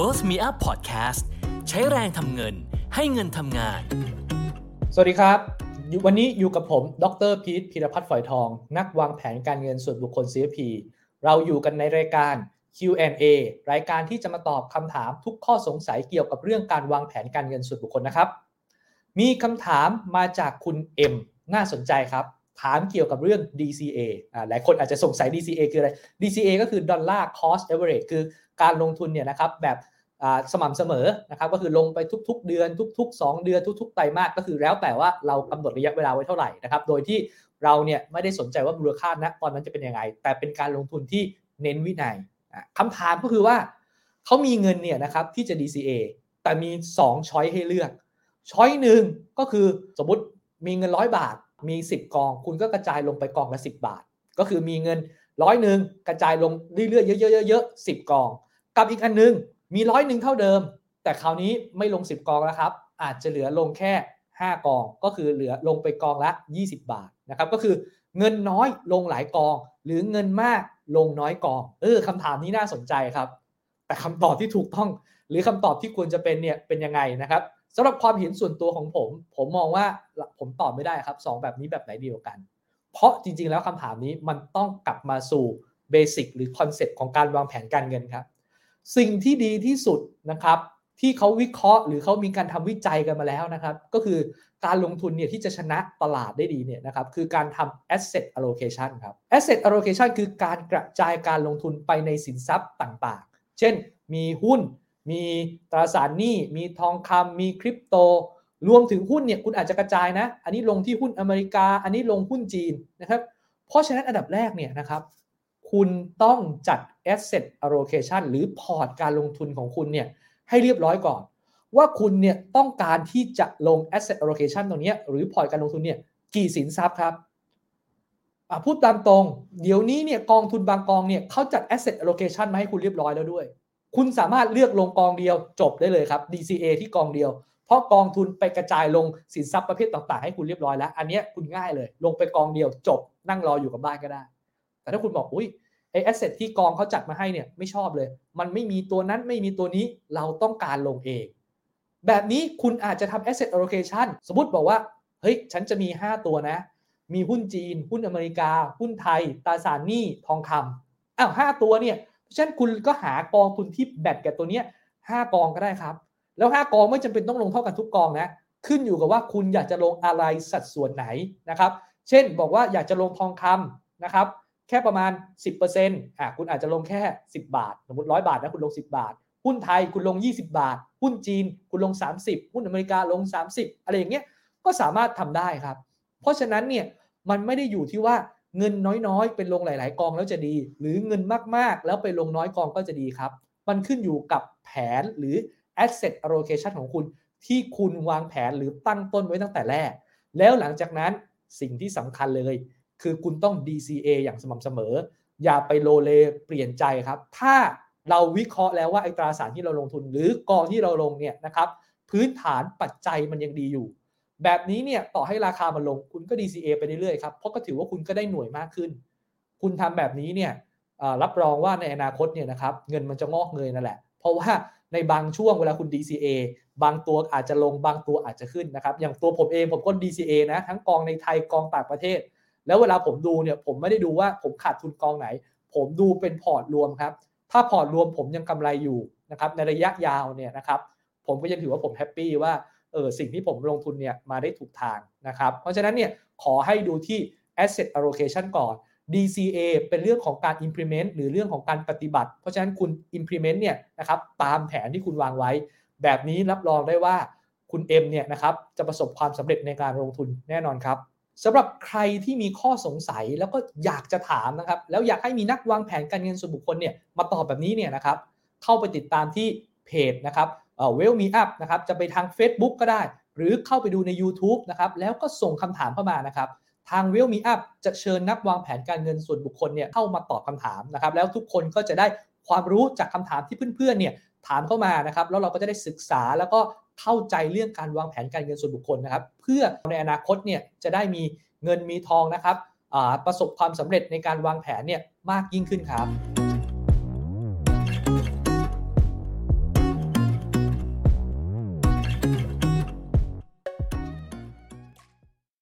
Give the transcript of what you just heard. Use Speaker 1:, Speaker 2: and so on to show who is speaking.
Speaker 1: World Me Up Podcast ใช้แรงทำเงินให้เงินทำงาน
Speaker 2: สวัสดีครับ วันนี้อยู่กับผม ดรพีทพีรพัฒน์ฝอยทอง นักวางแผนการเงินส่วนบุคคล CFP เราอยู่กันในรายการ Q&A รายการที่จะมาตอบคำถามทุกข้อสงสัยเกี่ยวกับเรื่องการวางแผนการเงินส่วนบุคคลนะครับ มีคำถามมาจากคุณ M น่าสนใจครับ ถามเกี่ยวกับเรื่อง DCA อหลายคนอาจจะสงสัย DCA คืออะไร DCA ก็คือ Dollar Cost Average คือ การลงทุนเนี่ยนะครับแบบสม่ำเสมอนะครับก็คือลงไปทุก ๆ เดือนทุก ๆ 2 เดือนทุก ๆ ไตรมาสก็คือแล้วแต่ว่าเรากำหนดระยะเวลาไว้เท่าไหร่นะครับโดยที่เราเนี่ยไม่ได้สนใจว่ามูลค่าณตอนนั้นจะเป็นยังไง แต่เป็นการลงทุนที่เน้นวินัยคำถามก็คือว่าเขามีเงินเนี่ยนะครับที่จะ DCA แต่มี 2 ช้อยให้เลือก ช้อยหนึ่งก็คือสมมติมีเงินร้อยบาท มี 10 กอง คุณก็กระจายลงไปกองละ 10 บาท ก็คือมีเงินร้อยหนึ่งกระจายลงเรื่อยๆเยอะๆๆๆ10กอง กับอีกอันนึงมีร้อยหนึ่งเท่าเดิม แต่คราวนี้ไม่ลง 10 กองแล้วครับ อาจจะเหลือลงแค่ 5 กอง ก็คือเหลือลงไปกองละ 20 บาทนะครับก็คือเงินน้อยลงหลายกอง หรือเงินมากลงน้อยกองเออคำถามนี้น่าสนใจครับ แต่คำตอบที่ถูกต้อง หรือคำตอบที่ควรจะเป็นเนี่ยเป็นยังไงนะครับสำหรับความเห็นส่วนตัวของผม ผมมองว่าผมตอบไม่ได้ครับแบบนี้แบบไหนดีกว่ากัน เพราะจริงๆแล้วคำถามนี้มันต้องกลับมาสู่ basic หรือ concept ของการวางแผนการเงินครับ สิ่งที่ดีที่สุดนะครับที่เขาวิเคราะห์หรือเขามีการทำวิจัยกันมาแล้วนะครับ ก็คือการลงทุนเนี่ยที่จะชนะตลาดได้ดีเนี่ยนะครับคือการทำ asset allocation ครับ asset allocation คือการกระจายการลงทุนไปในสินทรัพย์ต่างๆ เช่น มีหุ้น มีตราสารหนี้ มีทองคำมีคริปโต รวมถึงหุ้นเนี่ยคุณอาจจะกระจายนะ อันนี้ลงที่หุ้นอเมริกา อันนี้ลงหุ้นจีนนะครับ เพราะฉะนั้นอันดับแรกเนี่ยนะครับ คุณต้องจัด asset allocation หรือพอร์ตการลงทุนของคุณเนี่ยให้เรียบร้อยก่อน ว่าคุณเนี่ยต้องการที่จะลง asset allocation ตรงนี้หรือพอร์ตการลงทุนเนี่ยกี่สินทรัพย์ครับพูดตามตรง เดี๋ยวนี้เนี่ยกองทุนบางกองเนี่ยเขาจัด asset allocation มาให้คุณเรียบร้อยแล้วด้วย คุณสามารถเลือกลงกองเดียวจบได้เลยครับ DCA ที่กองเดียว เพราะกองทุนไปกระจายลงสินทรัพย์ประเภทต่างๆ ให้คุณเรียบร้อยแล้ว อันนี้คุณง่ายเลย ลงไปกองเดียวจบนั่งรออยู่กับบ้านก็ได้ แต่ถ้าคุณบอกอุ้ย ไอแอสเซทที่กองเขาจัดมาให้เนี่ยไม่ชอบเลย มันไม่มีตัวนั้นไม่มีตัวนี้เราต้องการลงเอง แบบนี้คุณอาจจะทำ asset allocation สมมติบอกว่า เฮ้ย ฉันจะมี 5 ตัวนะ มีหุ้นจีน หุ้นอเมริกา หุ้นไทย ตราสารหนี้ทองคำอ้าวห้าตัวเนี่ยราะฉะนั้นคุณก็หากองทุนที่แบตกับตัวเนี้ยห้ากองก็ได้ครับ แล้วห้ากองไม่จำเป็นต้องลงเท่ากันทุกกองนะ ขึ้นอยู่กับว่าคุณอยากจะลงอะไรสัดส่วนไหนนะครับ เช่นบอกว่าอยากจะลงทองคำนะครับ แค่ประมาณ 10%อะคุณอาจจะลงแค่ 10 บาท สมมติร้อยบาทนะคุณลง 10 บาท หุ้นไทยคุณลง 20 บาท หุ้นจีนคุณลง 30 หุ้นอเมริกาลง 30 อะไรอย่างเงี้ยก็สามารถทำได้ครับ เพราะฉะนั้นเนี่ยมันไม่ได้อยู่ที่ว่าเงินน้อยๆ เป็นลงหลาย ๆ กองแล้วจะดี หรือเงินมากๆ แล้วไปลงน้อยกองก็จะดีครับ มันขึ้นอยู่กับแผนหรือ asset allocation ของคุณ ที่คุณวางแผนหรือตั้งต้นไว้ตั้งแต่แรก แล้วหลังจากนั้นสิ่งที่สำคัญเลย คือคุณต้อง DCA อย่างสม่ำเสมอ อย่าไปโลเลเปลี่ยนใจครับ ถ้าเราวิเคราะห์แล้วว่าไอตราสารที่เราลงทุน หรือกองที่เราลงเนี่ยนะครับพื้นฐานปัจจัยมันยังดีอยู่ แบบนี้เนี่ยต่อให้ราคามันลงคุณก็ DCA ไปเรื่อยๆครับเพราะก็ถือว่าคุณก็ได้หน่วยมากขึ้น คุณทำแบบนี้เนี่ยรับรองว่าในอนาคตเนี่ยนะครับเงินมันจะงอกเงยนั่นแหละ เพราะว่าในบางช่วงเวลาคุณ DCA บางตัวอาจจะลงบางตัวอาจจะขึ้นนะครับ อย่างตัวผมเองผมก็ DCA นะทั้งกองในไทยกองต่างประเทศ แล้วเวลาผมดูเนี่ยผมไม่ได้ดูว่าผมขาดทุนกองไหน ผมดูเป็นพอร์ตรวมครับ ถ้าพอร์ตรวมผมยังกำไรอยู่นะครับในระยะยาวเนี่ยนะครับผมก็ยังถือว่าผม happy ว่าเออสิ่งที่ผมลงทุนเนี่ยมาได้ถูกทางนะครับ เพราะฉะนั้นเนี่ยขอให้ดูที่ asset allocation ก่อน DCA เป็นเรื่องของการ implement หรือเรื่องของการปฏิบัติ เพราะฉะนั้นคุณ implement เนี่ยนะครับตามแผนที่คุณวางไว้ แบบนี้รับรองได้ว่าคุณเอ็มเนี่ยนะครับจะประสบความสำเร็จในการลงทุนแน่นอนครับ สำหรับใครที่มีข้อสงสัยแล้วก็อยากจะถามนะครับ แล้วอยากให้มีนักวางแผนการเงินส่วนบุคคลเนี่ยมาตอบแบบนี้เนี่ยนะครับ เข้าไปติดตามที่เพจนะครับเวลมีอัพนะครับ จะไปทาง Facebook ก็ได้ หรือเข้าไปดูใน YouTube นะครับ แล้วก็ส่งคำถามเข้ามานะครับ ทางเวลมีอัพจะเชิญนักวางแผนการเงินส่วนบุคคลเนี่ยเข้ามาตอบคำถามนะครับ แล้วทุกคนก็จะได้ความรู้จากคำถามที่เพื่อนๆเนี่ยถามเข้ามานะครับ แล้วเราก็จะได้ศึกษาแล้วก็ เข้าใจเรื่องการวางแผนการเงินส่วนบุคคลนะครับ เพื่อในอนาคตเนี่ยจะได้มีเงินมีทองนะครับประสบความสำเร็จในการวางแผนเนี่ยมากยิ่งขึ้นครับ